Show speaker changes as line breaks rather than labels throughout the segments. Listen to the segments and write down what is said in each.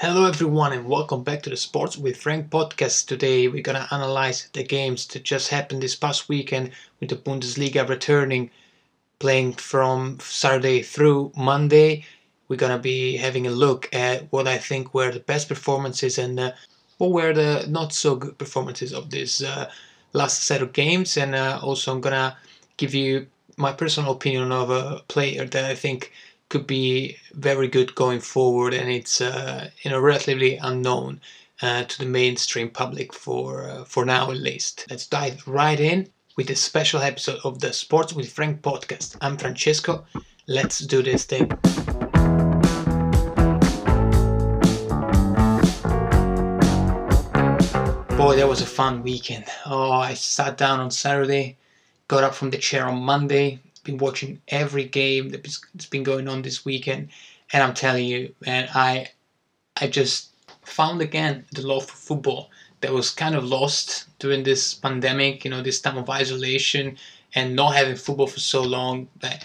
Hello everyone and welcome back to the Sports with Frank podcast. Today we're gonna analyze the games that just happened this past weekend with the Bundesliga returning, playing from Saturday through Monday. We're gonna be having a look at what I think were the best performances and uh, what were the not so good performances of this uh, last set of games, and uh, also I'm gonna give you my personal opinion of a player that I think could be very good going forward, and it's uh, you know relatively unknown uh, to the mainstream public for uh, for now at least. Let's dive right in with a special episode of the Sports with Frank podcast. I'm Francesco. Let's do this thing. Boy, that was a fun weekend. Oh, I sat down on Saturday, got up from the chair on Monday, been watching every game that's been going on this weekend, and I'm telling you, man, I I just found again the love for football that was kind of lost during this pandemic, you know, this time of isolation and not having football for so long. But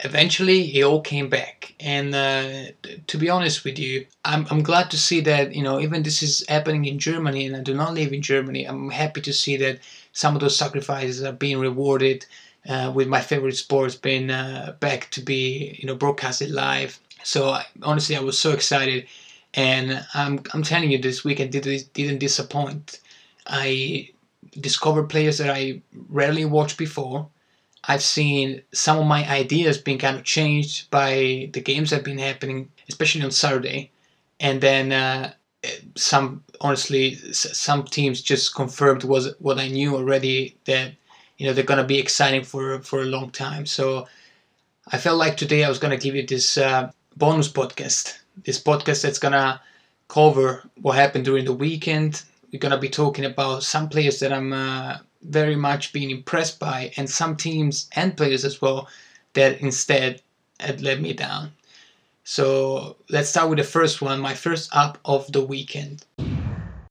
eventually, it all came back. And uh, to be honest with you, I'm, I'm glad to see that, you know, even this is happening in Germany, and I do not live in Germany. I'm happy to see that some of those sacrifices are being rewarded uh, with my favorite sports being uh, back to be you know broadcasted live. So I, honestly, I was so excited, and I'm I'm telling you, this weekend did, didn't disappoint. I discovered players that I rarely watched before. I've seen some of my ideas being kind of changed by the games that have been happening, especially on Saturday, and then uh, some honestly some teams just confirmed was what I knew already that you know they're gonna be exciting for for a long time. So I felt like today I was gonna give you this uh, bonus podcast, this podcast that's gonna cover what happened during the weekend. We're gonna be talking about some players that I'm uh, very much being impressed by, and some teams and players as well that instead had let me down. So let's start with the first one. My first up of the weekend.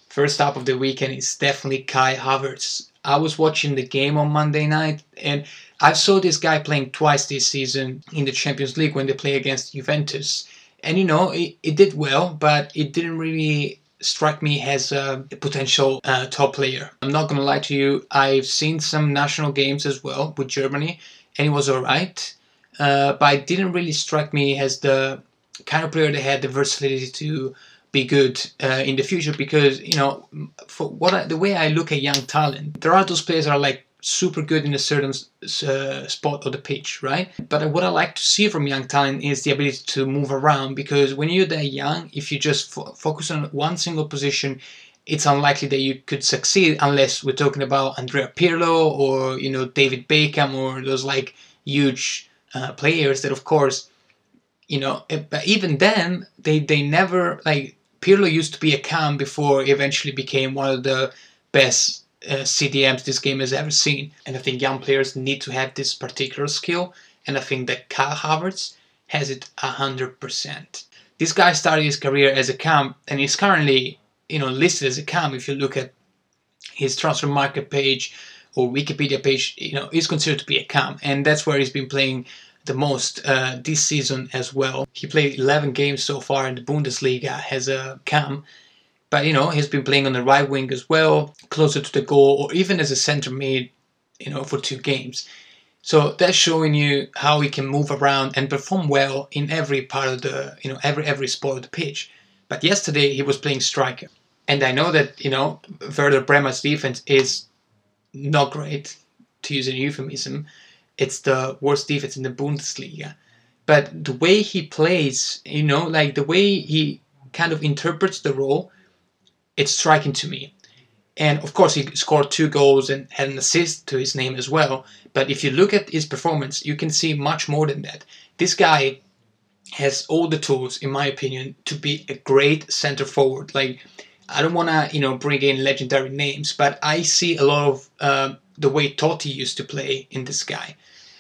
First up of the weekend is definitely Kai Havertz. I was watching the game on Monday night and I saw this guy playing twice this season in the Champions League when they play against Juventus. And you know, it, it did well, but it didn't really strike me as a potential uh, top player. I'm not gonna lie to you, I've seen some national games as well with Germany, and it was alright. Uh, but it didn't really strike me as the kind of player that had the versatility to be good uh, in the future because you know for what I, the way I look at young talent there are those players that are like super good in a certain uh, spot of the pitch right? But what I like to see from young talent is the ability to move around because when you're that young if you just fo- focus on one single position it's unlikely that you could succeed unless we're talking about Andrea Pirlo or you know David Beckham or those like huge uh, players that of course you know eh, but even then they they never like Pirlo used to be a cam before he eventually became one of the best uh, CDMs this game has ever seen. And I think young players need to have this particular skill. And I think that Kai Havertz has it 100%. This guy started his career as a cam and he's currently you know listed as a cam if you look at his Transfermarkt page or Wikipedia page, you know, he's considered to be a cam, and that's where he's been playing the most uh, this season as well. He played 11 games so far in the Bundesliga as a cam, but you know he's been playing on the right wing as well, closer to the goal, or even as a centre mid, you know, for two games. So that's showing you how he can move around and perform well in every part of the, you know, every every spot of the pitch. But yesterday he was playing striker, and I know that you know Werder Bremen's defense is not great, to use a euphemism it's the worst defense in the Bundesliga. But the way he plays, you know, like the way he kind of interprets the role, it's striking to me. And of course, he scored two goals and had an assist to his name as well. But if you look at his performance, you can see much more than that. This guy has all the tools, in my opinion, to be a great center forward. Like, I don't want to, you know, bring in legendary names, but I see a lot of uh, the way Totti used to play in this guy.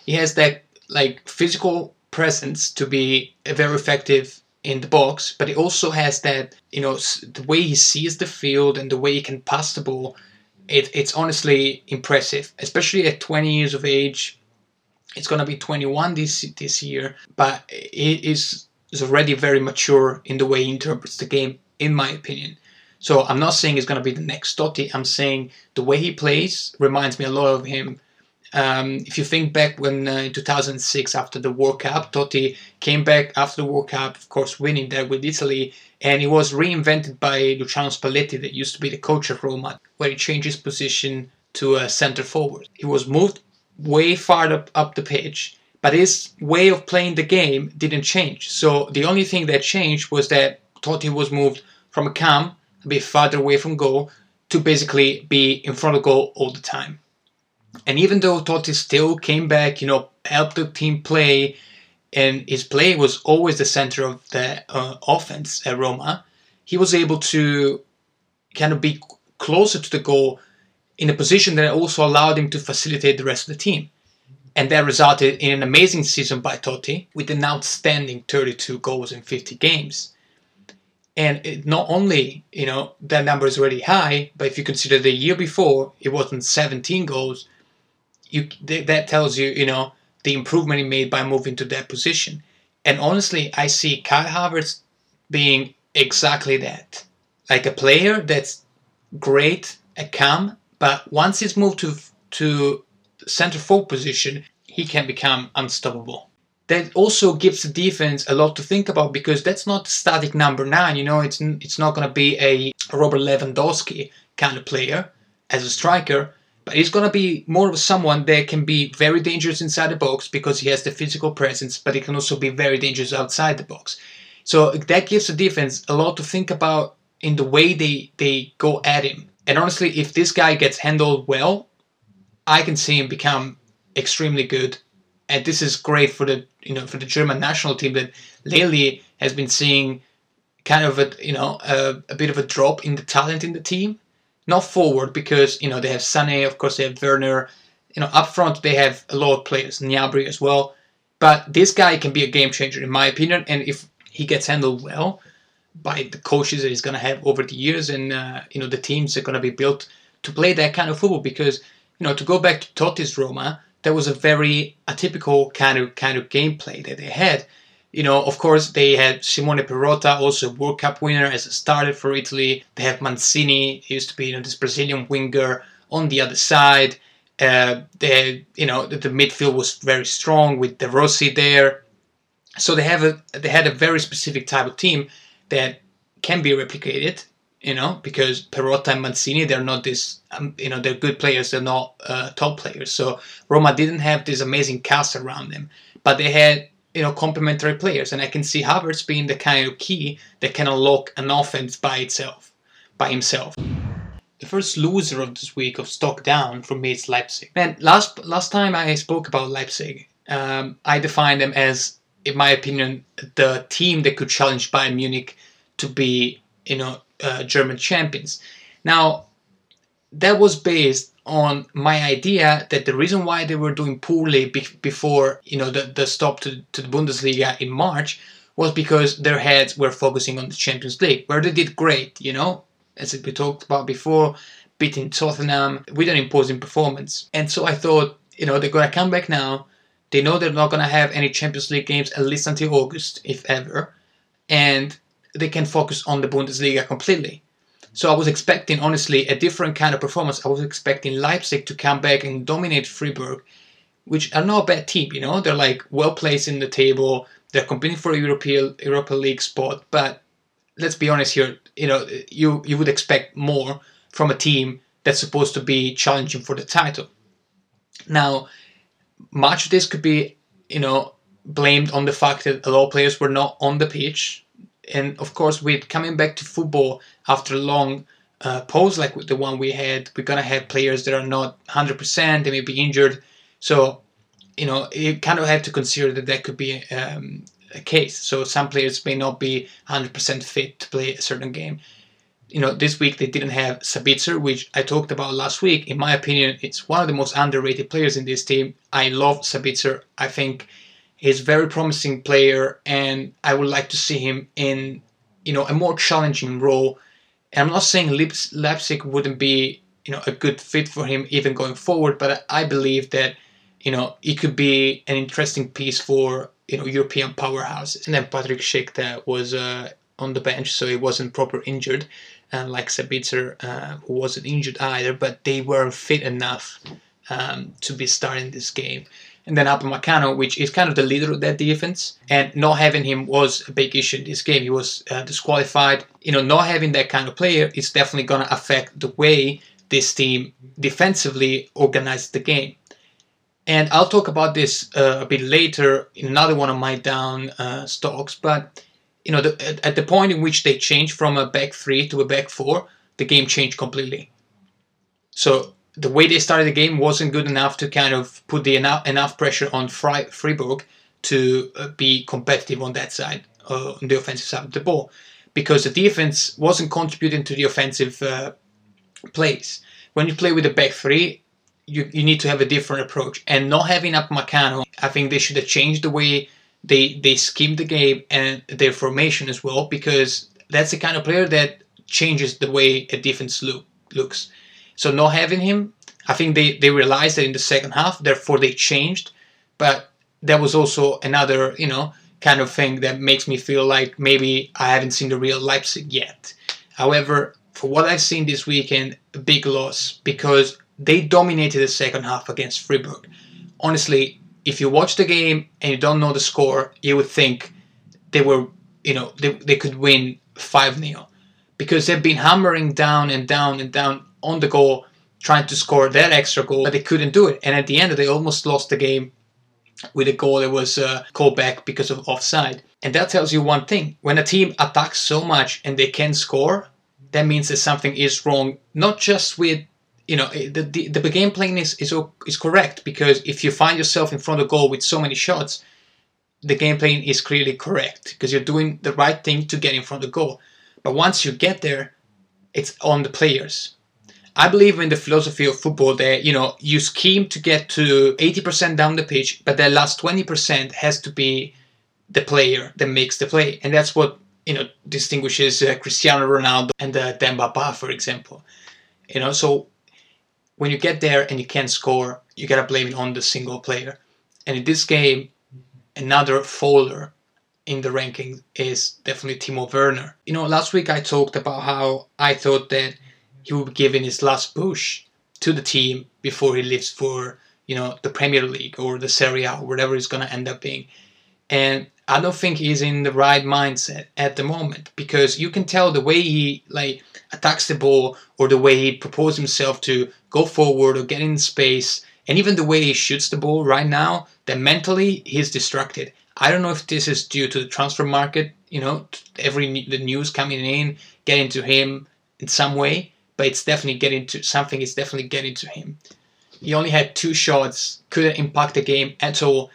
He has that like physical presence to be very effective in the box, but he also has that you know the way he sees the field and the way he can pass the ball. It, it's honestly impressive, especially at 20 years of age. It's gonna be 21 this this year, but he is is already very mature in the way he interprets the game. in my opinion. So I'm not saying he's going to be the next Totti. I'm saying the way he plays reminds me a lot of him. Um, if you think back when uh, in 2006 after the World Cup, Totti came back after the World Cup, of course winning there with Italy, and he was reinvented by Luciano Spalletti that used to be the coach of Roma, where he changed his position to a centre forward. He was moved way far up, up the pitch, but his way of playing the game didn't change. So the only thing that changed was that Totti was moved from a cam a bit farther away from goal to basically be in front of goal all the time. And even though Totti still came back, you know, helped the team play, and his play was always the center of the uh, offense at Roma, he was able to kind of be closer to the goal in a position that also allowed him to facilitate the rest of the team. And that resulted in an amazing season by Totti with an outstanding 32 goals in 50 games. And it, not only, you know, that number is already high, but if you consider the year before, it wasn't 17 goals, you that tells you, you know, the improvement he made by moving to that position. And honestly, I see Kai Havertz being exactly that. Like a player that's great at cam, but once he's moved to to center forward position, he can become unstoppable. That also gives the defense a lot to think about because that's not static number nine. You know, it's it's not going to be a Robert Lewandowski kind of player as a striker, but he's going to be more of someone that can be very dangerous inside the box because he has the physical presence, but he can also be very dangerous outside the box. So that gives the defense a lot to think about in the way they they go at him. And honestly, if this guy gets handled well, I can see him become extremely good. And this is great for the you know for the German national team that lately has been seeing kind of a you know a, a bit of a drop in the talent in the team. Not forward because you know they have Sané, of course they have Werner. You know up front they have a lot of players, Gnabry as well. But this guy can be a game changer in my opinion, and if he gets handled well, by the coaches that he's going to have over the years, and uh, you know the teams are going to be built to play that kind of football. Because you know to go back to Totti's Roma, that was a very atypical kind of kind of gameplay that they had. You know, of course, they had Simone Perrotta, also World Cup winner, as a starter for Italy. They have Mancini, used to be you know this Brazilian winger on the other side. Uh, they, you know, the, the midfield was very strong with De Rossi there. So they have a they had a very specific type of team that can be replicated, you know, because Perrotta and Mancini, they're not this, um, you know, they're good players, they're not uh, top players. So Roma didn't have this amazing cast around them, but they had, you know, complementary players. And I can see Havertz being the kind of key that can unlock an offense by itself, by himself. The first loser of this week of stock down for me is Leipzig. Man, last last time I spoke about Leipzig, um, I defined them as in my opinion, the team that could challenge Bayern Munich to be, you know, uh, German champions. Now, that was based on my idea that the reason why they were doing poorly be- before, you know, the, the stop to, to the Bundesliga in March was because their heads were focusing on the Champions League, where they did great, you know, as we talked about before, beating Tottenham with an imposing performance. And so I thought, you know, they're going to come back now they know they're not going to have any Champions League games at least until August, if ever, and they can focus on the Bundesliga completely. So I was expecting, honestly, a different kind of performance. I was expecting Leipzig to come back and dominate Freiburg, which are not a bad team, you know. They're like well placed in the table. They're competing for a European Europa League spot, but let's be honest here. You know, you you would expect more from a team that's supposed to be challenging for the title. Now, much of this could be, you know, blamed on the fact that a lot of players were not on the pitch. And of course, with coming back to football after a long uh, pause like the one we had, we're gonna have players that are not 100%. They may be injured, so you know you kind of have to consider that that could be um, a case. So some players may not be 100% fit to play a certain game you know, this week they didn't have Sabitzer, which I talked about last week. In my opinion, it's one of the most underrated players in this team. I love Sabitzer. I think he's a very promising player, and I would like to see him in, you know, a more challenging role. And I'm not saying Leipzig wouldn't be, you know, a good fit for him even going forward, but I believe that, you know, it could be an interesting piece for, you know, European powerhouses. And then Patrick Schick was uh, on the bench, so he wasn't proper injured, and like Sabitzer, uh, who wasn't injured either, but they weren't fit enough um, to be starting this game. And then Upamecano, which is kind of the leader of that defense, and not having him was a big issue in this game. He was uh, disqualified. You know, not having that kind of player is definitely going to affect the way this team defensively organizes the game. And I'll talk about this uh, a bit later in another one of my down uh, stocks. But you know, the, at, at, the point in which they changed from a back three to a back four, the game changed completely. So the way they started the game wasn't good enough to kind of put the enough, enough pressure on Fri- Freiburg to uh, be competitive on that side, uh, on the offensive side of the ball, because the defense wasn't contributing to the offensive uh, plays. When you play with a back three, you, you need to have a different approach. And not having up Upamecano, I think they should have changed the way they they schemed the game and their formation as well, because that's the kind of player that changes the way a defense look, looks. So not having him, I think they, they realized that in the second half, therefore they changed. But that was also another, you know, kind of thing that makes me feel like maybe I haven't seen the real Leipzig yet. However, for what I've seen this weekend, a big loss because they dominated the second half against Freiburg. Honestly, if you watch the game and you don't know the score, you would think they were, you know, they, they could win 5 0 because they've been hammering down and down and down on the goal, trying to score that extra goal, but they couldn't do it. And at the end, they almost lost the game with a goal that was uh, called back because of offside. And that tells you one thing when a team attacks so much and they can score, that means that something is wrong, not just with you know the, the, the game plan is, is is correct because if you find yourself in front of goal with so many shots the game plan is clearly correct because you're doing the right thing to get in front of goal but once you get there it's on the players i believe in the philosophy of football that you know you scheme to get to 80% down the pitch but that last 20% has to be the player that makes the play and that's what you know distinguishes uh, cristiano ronaldo and uh, demba ba for example you know so when you get there and you can't score, you gotta blame it on the single player. And in this game, another folder in the ranking is definitely Timo Werner. You know, last week I talked about how I thought that he will be giving his last push to the team before he leaves for, you know, the Premier League or the Serie A or whatever he's gonna end up being. And I don't think he's in the right mindset at the moment because you can tell the way he like attacks the ball or the way he proposes himself to go forward or get in space and even the way he shoots the ball right now that mentally he's distracted. I don't know if this is due to the transfer market, you know, every the news coming in getting to him in some way, but it's definitely getting to something is definitely getting to him. He only had two shots, couldn't impact the game at all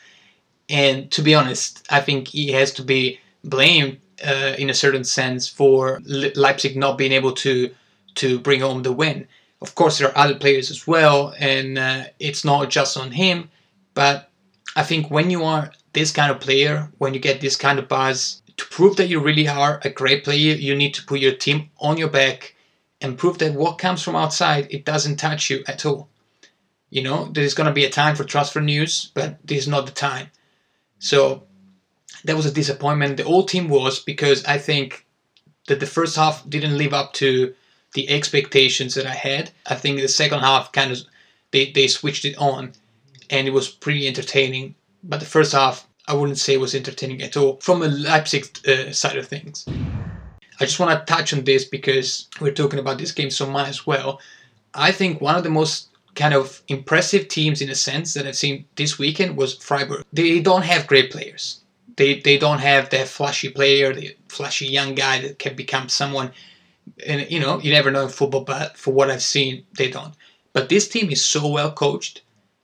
and to be honest, I think he has to be blamed uh, in a certain sense for Leipzig not being able to to bring home the win. Of course, there are other players as well, and uh, it's not just on him. But I think when you are this kind of player, when you get this kind of buzz, to prove that you really are a great player, you need to put your team on your back and prove that what comes from outside it doesn't touch you at all. You know, there's gonna be a time for transfer news, but this is not the time. So that was a disappointment. The whole team was because I think that the first half didn't live up to the expectations that I had. I think the second half kind of they, they switched it on and it was pretty entertaining. But the first half, I wouldn't say was entertaining at all from a Leipzig uh, side of things. I just want to touch on this because we're talking about this game so much as well. I think one of the most kind of impressive teams in a sense that I've seen this weekend was Freiburg. They don't have great players. They, they don't have that flashy player, the flashy young guy that can become someone. And you know, you never know in football, but for what I've seen, they don't. But this team is so well coached.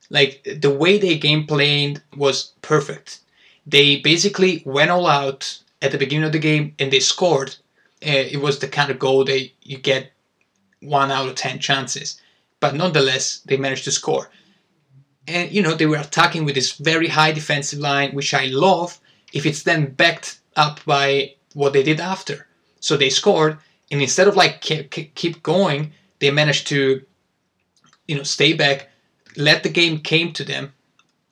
Like the way they game played was perfect. They basically went all out at the beginning of the game and they scored. Uh, it was the kind of goal that you get one out of ten chances but nonetheless they managed to score. And you know they were attacking with this very high defensive line, which I love. If it's then backed up by what they did after, so they scored, and instead of like keep going, they managed to, you know, stay back, let the game came to them,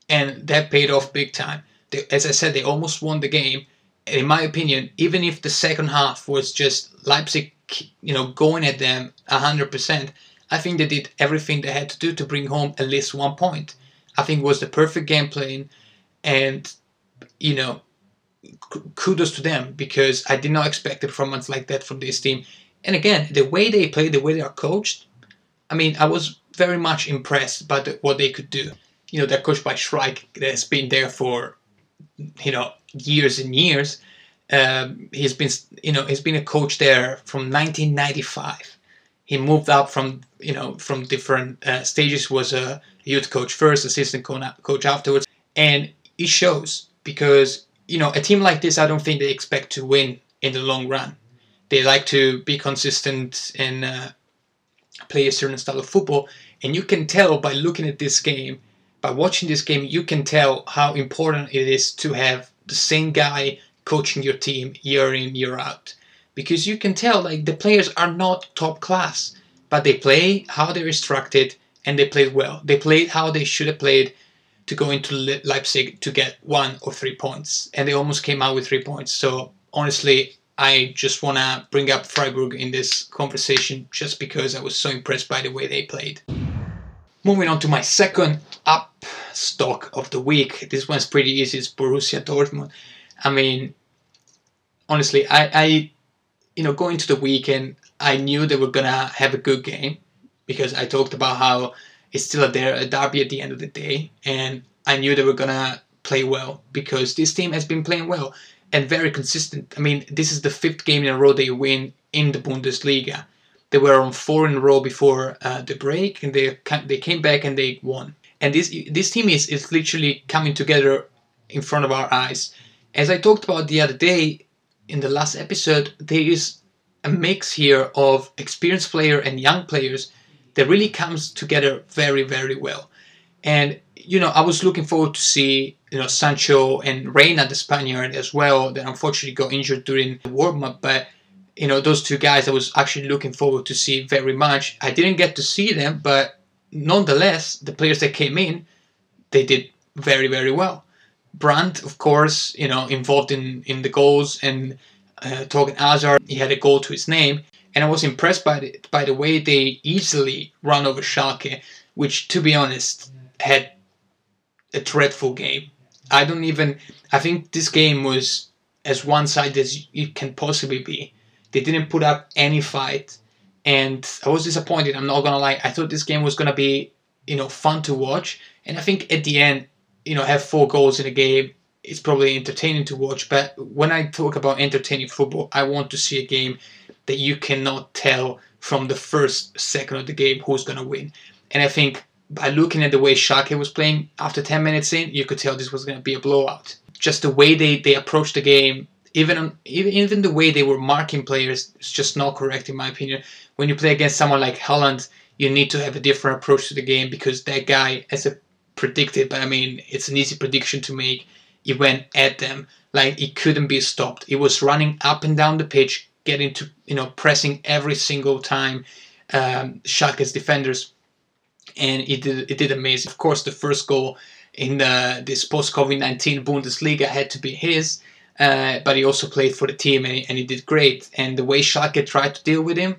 and that paid off big time. They, as I said, they almost won the game, in my opinion, even if the second half was just Leipzig, you know, going at them 100%, I think they did everything they had to do to bring home at least one point. I think it was the perfect game plan, and you know, kudos to them because I did not expect a performance like that from this team. And again, the way they play, the way they are coached, I mean, I was very much impressed by the, what they could do. You know, they're coached by Streich, that's been there for, you know, years and years. Um, he's been, you know, he's been a coach there from 1995. He moved up from, you know, from different uh, stages. Was a youth coach first, assistant coach afterwards, and it shows because you know a team like this, I don't think they expect to win in the long run. They like to be consistent and uh, play a certain style of football, and you can tell by looking at this game, by watching this game, you can tell how important it is to have the same guy coaching your team year in year out. Because you can tell like the players are not top class but they play how they're instructed and they played well. They played how they should have played to go into leipzig to get one or three points. And they almost came out with three points. So honestly i just want to bring up freiburg in this conversation just because i was so impressed by the way they played moving on to my second up stock of the week. This one's pretty easy. It's Borussia Dortmund. I mean, honestly, I, I, you know, going to the weekend, I knew they were gonna have a good game because I talked about how it's still a, a derby at the end of the day, and I knew they were gonna play well because this team has been playing well and very consistent. I mean, this is the fifth game in a row they win in the Bundesliga. They were on four in a row before uh, the break, and they they came back and they won and this this team is is literally coming together in front of our eyes. As I talked about the other day in the last episode, there is a mix here of experienced player and young players that really comes together very very well. And you know, I was looking forward to see you know Sancho and Reyna, the Spaniard, as well. That unfortunately got injured during the warm up, but you know those two guys I was actually looking forward to see very much. I didn't get to see them, but nonetheless, the players that came in, they did very, very well. Brandt, of course, you know, involved in, in the goals and uh, Thorgan Hazard, he had a goal to his name. And I was impressed by the, by the way they easily run over Schalke, which, to be honest, had a dreadful game. I don't even, I think this game was as one sided as it can possibly be. They didn't put up any fight and I was disappointed. I'm not gonna lie. I thought this game was gonna be, you know, fun to watch, and I think at the end, you know, have four goals in a game. It's probably entertaining to watch. But when I talk about entertaining football, I want to see a game that you cannot tell from the first second of the game who's gonna win. And I think by looking at the way Schalke was playing after 10 minutes in, you could tell this was going to be a blowout. Just the way they, they approached the game, even even the way they were marking players is just not correct in my opinion. When you play against someone like Haaland, you need to have a different approach to the game because that guy, as a predicted, but I mean it's an easy prediction to make. He went at them like he couldn't be stopped. He was running up and down the pitch, getting to you know pressing every single time um, Schalke's defenders, and he did it did amazing. Of course, the first goal in the, this post COVID nineteen Bundesliga had to be his uh, but he also played for the team and he, and he did great. And the way Schalke tried to deal with him,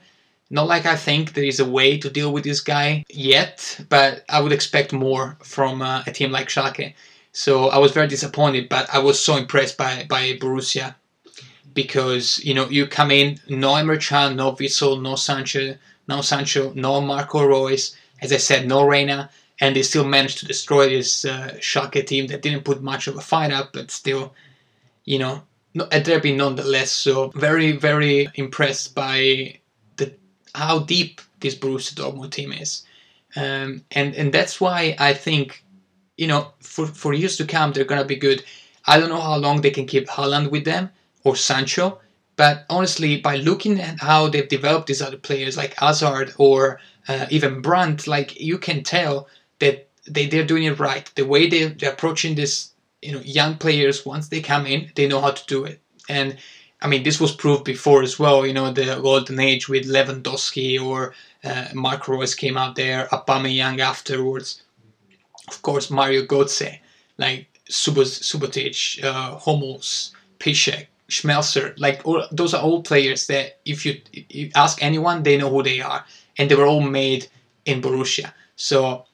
not like I think there is a way to deal with this guy yet, but I would expect more from uh, a team like Schalke. So I was very disappointed, but I was so impressed by, by Borussia because you know you come in no Emre Can, no Witsel, no Sancho, no Sancho, no Marco Reus, as I said, no Reyna, and they still managed to destroy this uh, Schalke team that didn't put much of a fight up, but still you know, derby nonetheless. So very, very impressed by the how deep this Borussia Dortmund team is, um, and and that's why I think, you know, for for years to come they're gonna be good. I don't know how long they can keep Haaland with them or Sancho, but honestly, by looking at how they've developed these other players like Hazard or uh, even Brandt, like you can tell that they, they're doing it right. The way they, they're approaching this you know young players once they come in they know how to do it. And I mean this was proved before as well you know the golden age with Lewandowski or uh, Mark Reus came out there Aubameyang afterwards. Of course Mario Götze like Subotic uh, Hummels Piszczek Schmelzer, like all, those are all players that if you, if you ask anyone, they know who they are, and they were all made in Borussia. So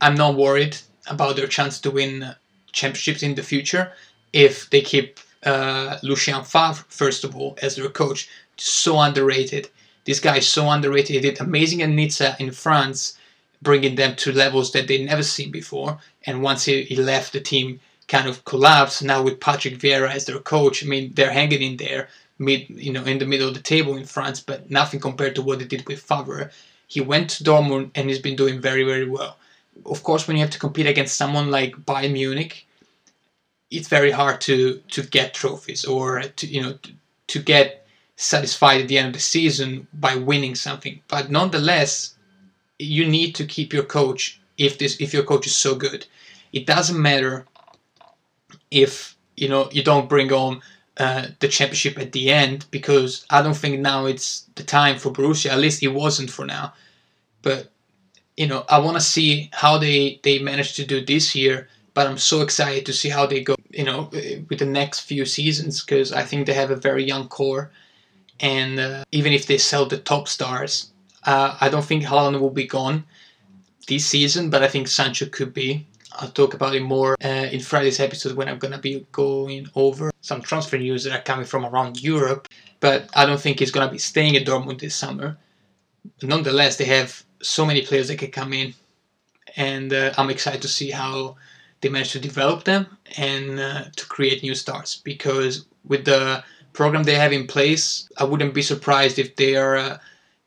I'm not worried about their chance to win championships in the future if they keep uh, Lucien Favre, first of all, as their coach. So underrated. This guy is so underrated. He did amazing at Nizza in France, bringing them to levels that they never seen before. And once he, he left, the team kind of collapsed. Now with Patrick Vieira as their coach, I mean, they're hanging in there, mid, you know, in the middle of the table in France, but nothing compared to what they did with Favre. He went to Dortmund and he's been doing very, very well. Of course, when you have to compete against someone like Bayern Munich, it's very hard to to get trophies or to you know to, to get satisfied at the end of the season by winning something. But nonetheless, you need to keep your coach if this if your coach is so good. It doesn't matter if you know you don't bring on uh, the championship at the end because I don't think now it's the time for Borussia. At least it wasn't for now. But you know I want to see how they they manage to do this year but I'm so excited to see how they go, you know, with the next few seasons because I think they have a very young core, and uh, even if they sell the top stars, uh, I don't think Haaland will be gone this season, but I think Sancho could be. I'll talk about it more uh, in Friday's episode when I'm gonna be going over some transfer news that are coming from around Europe. But I don't think he's gonna be staying at Dortmund this summer. Nonetheless, they have so many players that can come in, and uh, I'm excited to see how they manage to develop them and uh, to create new stars because with the program they have in place i wouldn't be surprised if they are uh,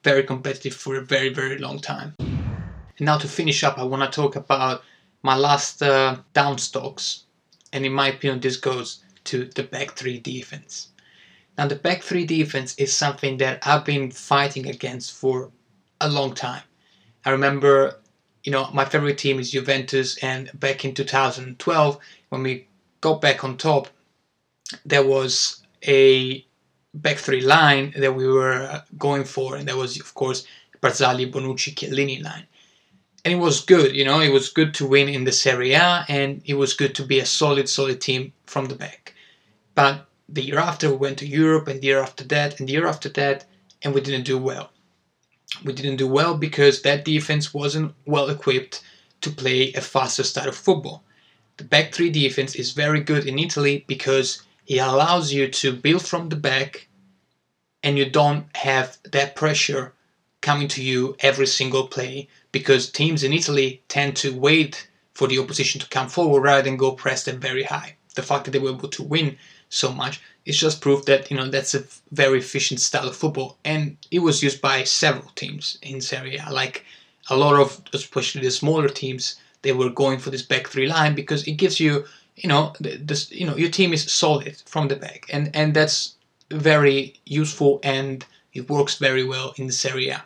very competitive for a very very long time. And now to finish up i want to talk about my last uh, down stocks and in my opinion this goes to the back three defense now the back three defense is something that i've been fighting against for a long time i remember you know, my favorite team is Juventus, and back in 2012, when we got back on top, there was a back three line that we were uh, going for, and that was, of course, Barzagli, Bonucci, Chiellini line. And it was good, you know, it was good to win in the Serie A, and it was good to be a solid, solid team from the back. But the year after, we went to Europe, and the year after that, and the year after that, and we didn't do well we didn't do well because that defense wasn't well equipped to play a faster style of football. The back three defense is very good in Italy because it allows you to build from the back and you don't have that pressure coming to you every single play because teams in Italy tend to wait for the opposition to come forward rather than go press them very high. The fact that they were able to win so much. It's just proof that you know that's a very efficient style of football, and it was used by several teams in Serie A. Like a lot of, especially the smaller teams, they were going for this back three line because it gives you, you know, this, you know, your team is solid from the back, and and that's very useful and it works very well in Serie A.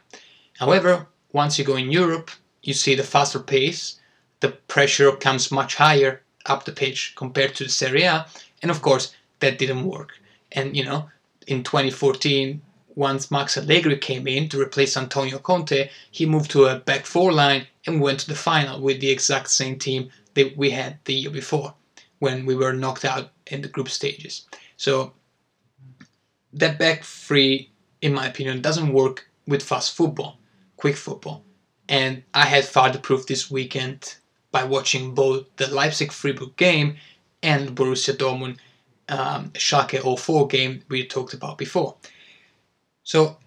However, once you go in Europe, you see the faster pace, the pressure comes much higher up the pitch compared to the Serie A, and of course that didn't work. And you know, in 2014, once Max Allegri came in to replace Antonio Conte, he moved to a back four line and went to the final with the exact same team that we had the year before when we were knocked out in the group stages. So that back three, in my opinion, doesn't work with fast football, quick football. And I had further proof this weekend by watching both the Leipzig Freiburg game and Borussia Dortmund um, Schalke 04 game we talked about before. So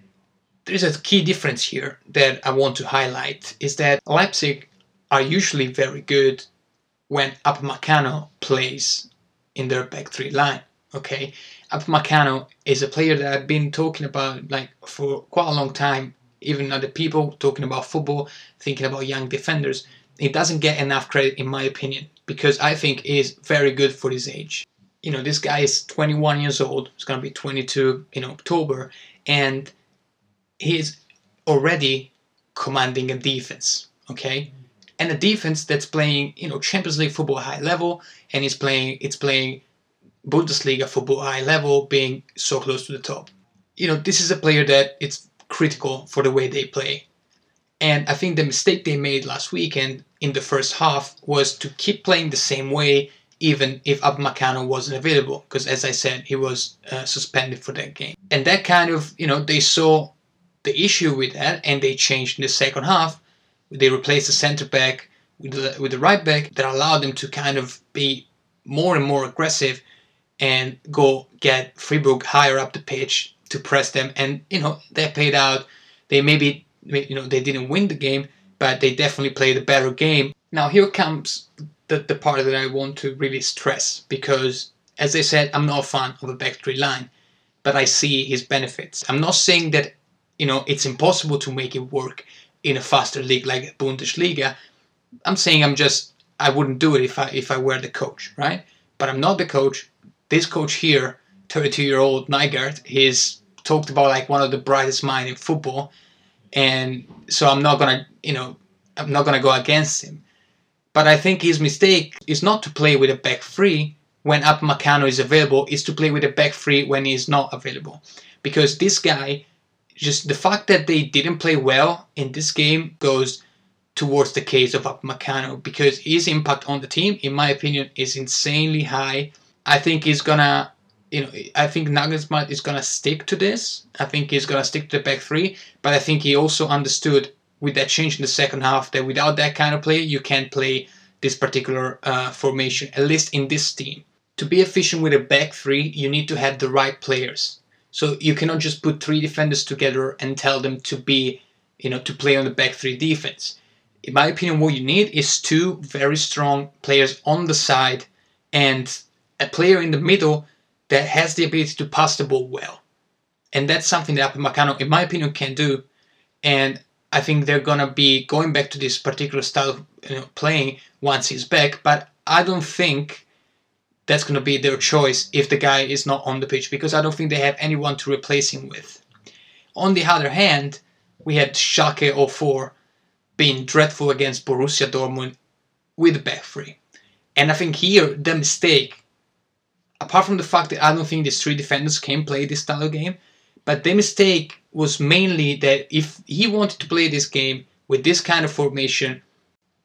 there's a key difference here that I want to highlight is that Leipzig are usually very good when Upamecano plays in their back three line. Okay, Upamecano is a player that I've been talking about like for quite a long time. Even other people talking about football, thinking about young defenders. He doesn't get enough credit, in my opinion, because I think he is very good for his age you know, this guy is 21 years old. He's going to be 22 in October. And he's already commanding a defense, okay? And a defense that's playing, you know, Champions League football high level, and he's playing, it's playing Bundesliga football high level, being so close to the top. You know, this is a player that it's critical for the way they play. And I think the mistake they made last weekend in the first half was to keep playing the same way even if Upamecano wasn't available, because as I said, he was uh, suspended for that game. And that kind of, you know, they saw the issue with that and they changed in the second half. They replaced the centre back with the, with the right back that allowed them to kind of be more and more aggressive and go get Freiburg higher up the pitch to press them. And, you know, that paid out. They maybe, you know, they didn't win the game, but they definitely played a better game. Now, here comes the, the part that I want to really stress because, as I said, I'm not a fan of a back three line, but I see his benefits. I'm not saying that you know it's impossible to make it work in a faster league like Bundesliga. I'm saying I'm just I wouldn't do it if I if I were the coach, right? But I'm not the coach. This coach here, 32 year old Nygaard, he's talked about like one of the brightest minds in football, and so I'm not gonna you know I'm not gonna go against him. But I think his mistake is not to play with a back three when Upamecano is available, is to play with a back three when he's not available. Because this guy, just the fact that they didn't play well in this game goes towards the case of Upamecano because his impact on the team, in my opinion, is insanely high. I think he's gonna, you know, I think Nagelsmann is gonna stick to this. I think he's gonna stick to the back three, but I think he also understood with that change in the second half that without that kind of play you can't play this particular uh, formation at least in this team. To be efficient with a back three you need to have the right players. So you cannot just put three defenders together and tell them to be you know to play on the back three defense. In my opinion what you need is two very strong players on the side and a player in the middle that has the ability to pass the ball well. And that's something that Upamecano, in my opinion, can do. And I think they're gonna be going back to this particular style of you know, playing once he's back, but I don't think that's gonna be their choice if the guy is not on the pitch because I don't think they have anyone to replace him with. On the other hand, we had Schalke 04 being dreadful against Borussia Dortmund with back three. And I think here the mistake, apart from the fact that I don't think these three defenders can play this style of game, but the mistake was mainly that if he wanted to play this game with this kind of formation,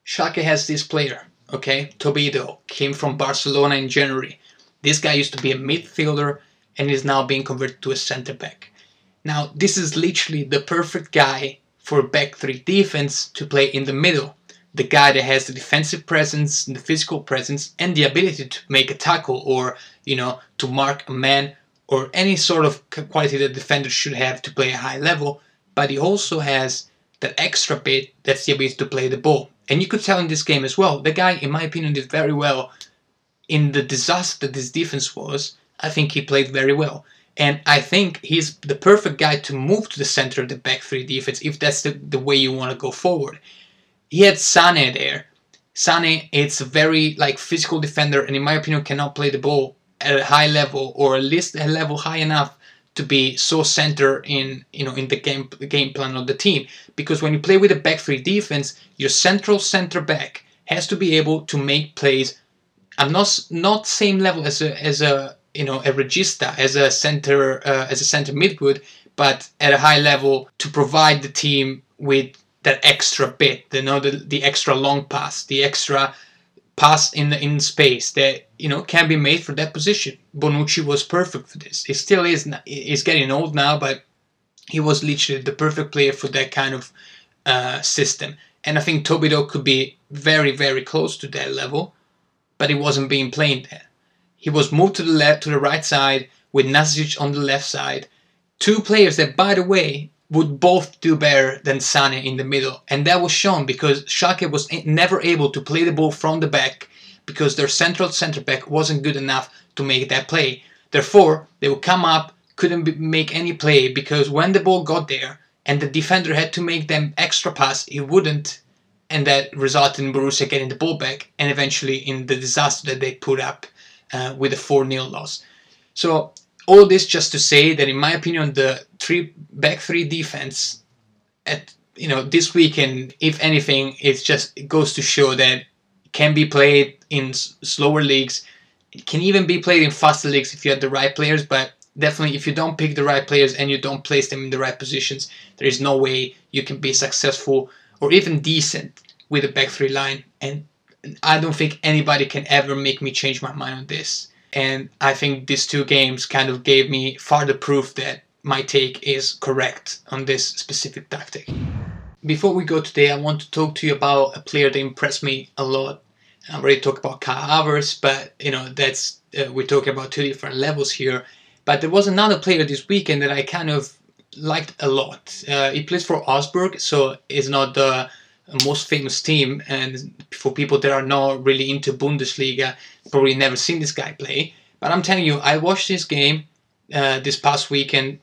Schalke has this player, okay? Tobido came from Barcelona in January. This guy used to be a midfielder and is now being converted to a center back. Now, this is literally the perfect guy for back three defense to play in the middle. The guy that has the defensive presence, the physical presence, and the ability to make a tackle or, you know, to mark a man or any sort of quality that defender should have to play a high level, but he also has that extra bit that's the ability to play the ball. And you could tell in this game as well, the guy, in my opinion, did very well in the disaster that this defense was. I think he played very well. And I think he's the perfect guy to move to the center of the back three defense if that's the, the way you want to go forward. He had Sane there. Sane, it's a very like physical defender, and in my opinion, cannot play the ball a high level or at least a level high enough to be so center in you know in the game game plan of the team. Because when you play with a back three defense your central center back has to be able to make plays I'm not not same level as a as a you know a regista as a center uh, as a center midwood but at a high level to provide the team with that extra bit you know the, the extra long pass the extra pass in the in space that you know can be made for that position. Bonucci was perfect for this. He still is. He's getting old now, but he was literally the perfect player for that kind of uh, system. And I think Tobido could be very very close to that level, but he wasn't being played there. He was moved to the left to the right side with Nasic on the left side. Two players that, by the way, would both do better than Sane in the middle. And that was shown because Schalke was never able to play the ball from the back because their central center back wasn't good enough to make that play. Therefore, they would come up, couldn't make any play because when the ball got there and the defender had to make them extra pass, he wouldn't. And that resulted in Borussia getting the ball back and eventually in the disaster that they put up uh, with a 4 0 loss. So all this just to say that in my opinion the three back three defense at you know this weekend if anything it's just it goes to show that can be played in s- slower leagues it can even be played in faster leagues if you have the right players but definitely if you don't pick the right players and you don't place them in the right positions there is no way you can be successful or even decent with a back three line and I don't think anybody can ever make me change my mind on this. And I think these two games kind of gave me further proof that my take is correct on this specific tactic. Before we go today, I want to talk to you about a player that impressed me a lot. I already talked about Havertz, but you know that's uh, we're talking about two different levels here. But there was another player this weekend that I kind of liked a lot. Uh, he plays for Augsburg, so it's not the most famous team. And for people that are not really into Bundesliga, probably never seen this guy play. But I'm telling you, I watched this game uh, this past weekend,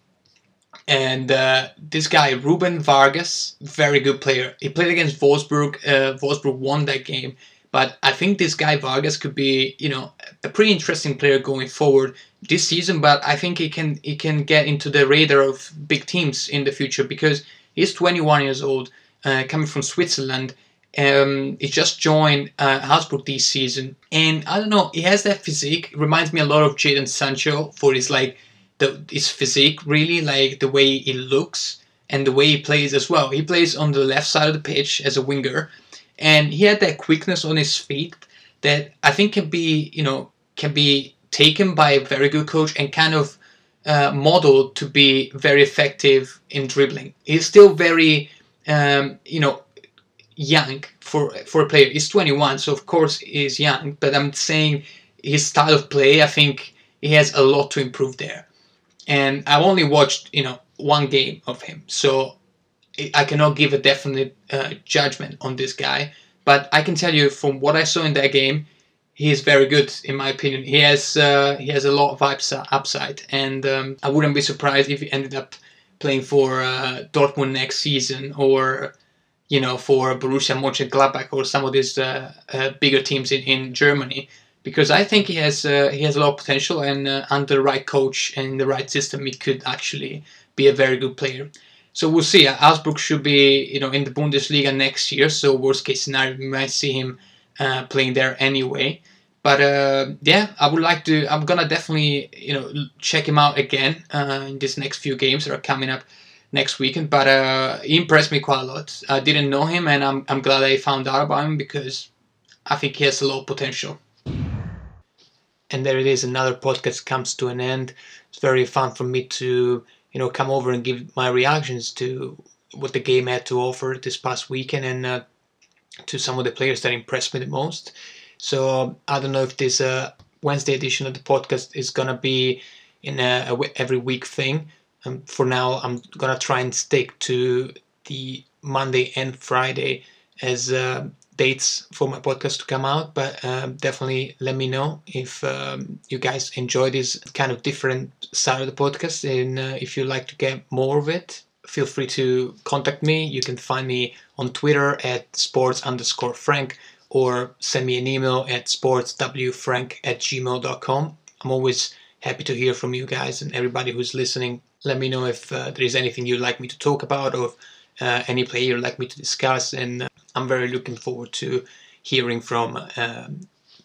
and uh, this guy Ruben Vargas, very good player. He played against Wolfsburg. Uh, Wolfsburg won that game. But I think this guy Vargas could be, you know, a pretty interesting player going forward this season. But I think he can he can get into the radar of big teams in the future because he's 21 years old, uh, coming from Switzerland. Um, he just joined uh, this season, and I don't know. He has that physique. It Reminds me a lot of Jadon Sancho for his like the his physique, really like the way he looks and the way he plays as well. He plays on the left side of the pitch as a winger, and he had that quickness on his feet that I think can be you know can be taken by a very good coach and kind of uh, modeled to be very effective in dribbling. He's still very um, you know young for for a player. He's 21, so of course he's young. But I'm saying his style of play, I think he has a lot to improve there. And I've only watched you know one game of him, so I cannot give a definite uh, judgment on this guy, but I can tell you from what I saw in that game, he is very good in my opinion. He has uh, he has a lot of upside, and um, I wouldn't be surprised if he ended up playing for uh, Dortmund next season or you know for Borussia Mönchengladbach or some of these uh, uh, bigger teams in, in Germany. Because I think he has uh, he has a lot of potential, and under the right coach and the right system, he could actually be a very good player. So we'll see. Augsburg should be, you know, in the Bundesliga next year. So worst case scenario, we might see him uh, playing there anyway. But uh, yeah, I would like to. I'm gonna definitely, you know, check him out again uh, in these next few games that are coming up next weekend. But uh, he impressed me quite a lot. I didn't know him, and I'm I'm glad I found out about him because I think he has a lot of potential. And there it is. Another podcast comes to an end. It's very fun for me to you know, come over and give my reactions to what the game had to offer this past weekend and uh, to some of the players that impressed me the most. So I don't know if this uh, Wednesday edition of the podcast is gonna be in a, a every week thing. Um, for now, I'm gonna try and stick to the Monday and Friday as uh, dates for my podcast to come out, but um, definitely let me know if um, you guys enjoy this kind of different side of the podcast and uh, if you'd like to get more of it. Feel free to contact me. You can find me on Twitter at sports underscore frank or send me an email at sportswfrank at gmail.com. I'm always happy to hear from you guys and everybody who's listening. Let me know if uh, there is anything you'd like me to talk about or uh, any player you'd like me to discuss. And uh, I'm very looking forward to hearing from um,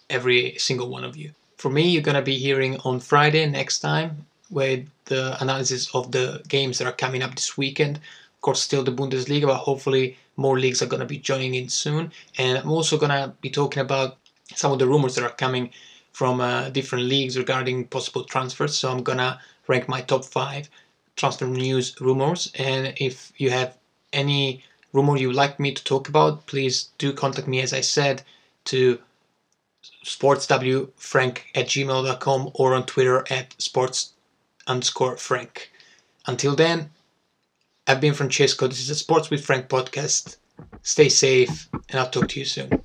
every single one of you. For me, you're gonna be hearing on Friday next time with the analysis of the games that are coming up this weekend. Of course, still the Bundesliga, but hopefully more leagues are gonna be joining in soon. And I'm also gonna be talking about some of the rumors that are coming from uh, different leagues regarding possible transfers. So I'm gonna rank my top five transfer news rumors. And if you have any rumor you would like me to talk about, please do contact me, as I said, to sportswfrank at gmail.com or on Twitter at sports underscore frank. Until then, I've been Francesco. This is a Sports with Frank podcast. Stay safe, and I'll talk to you soon.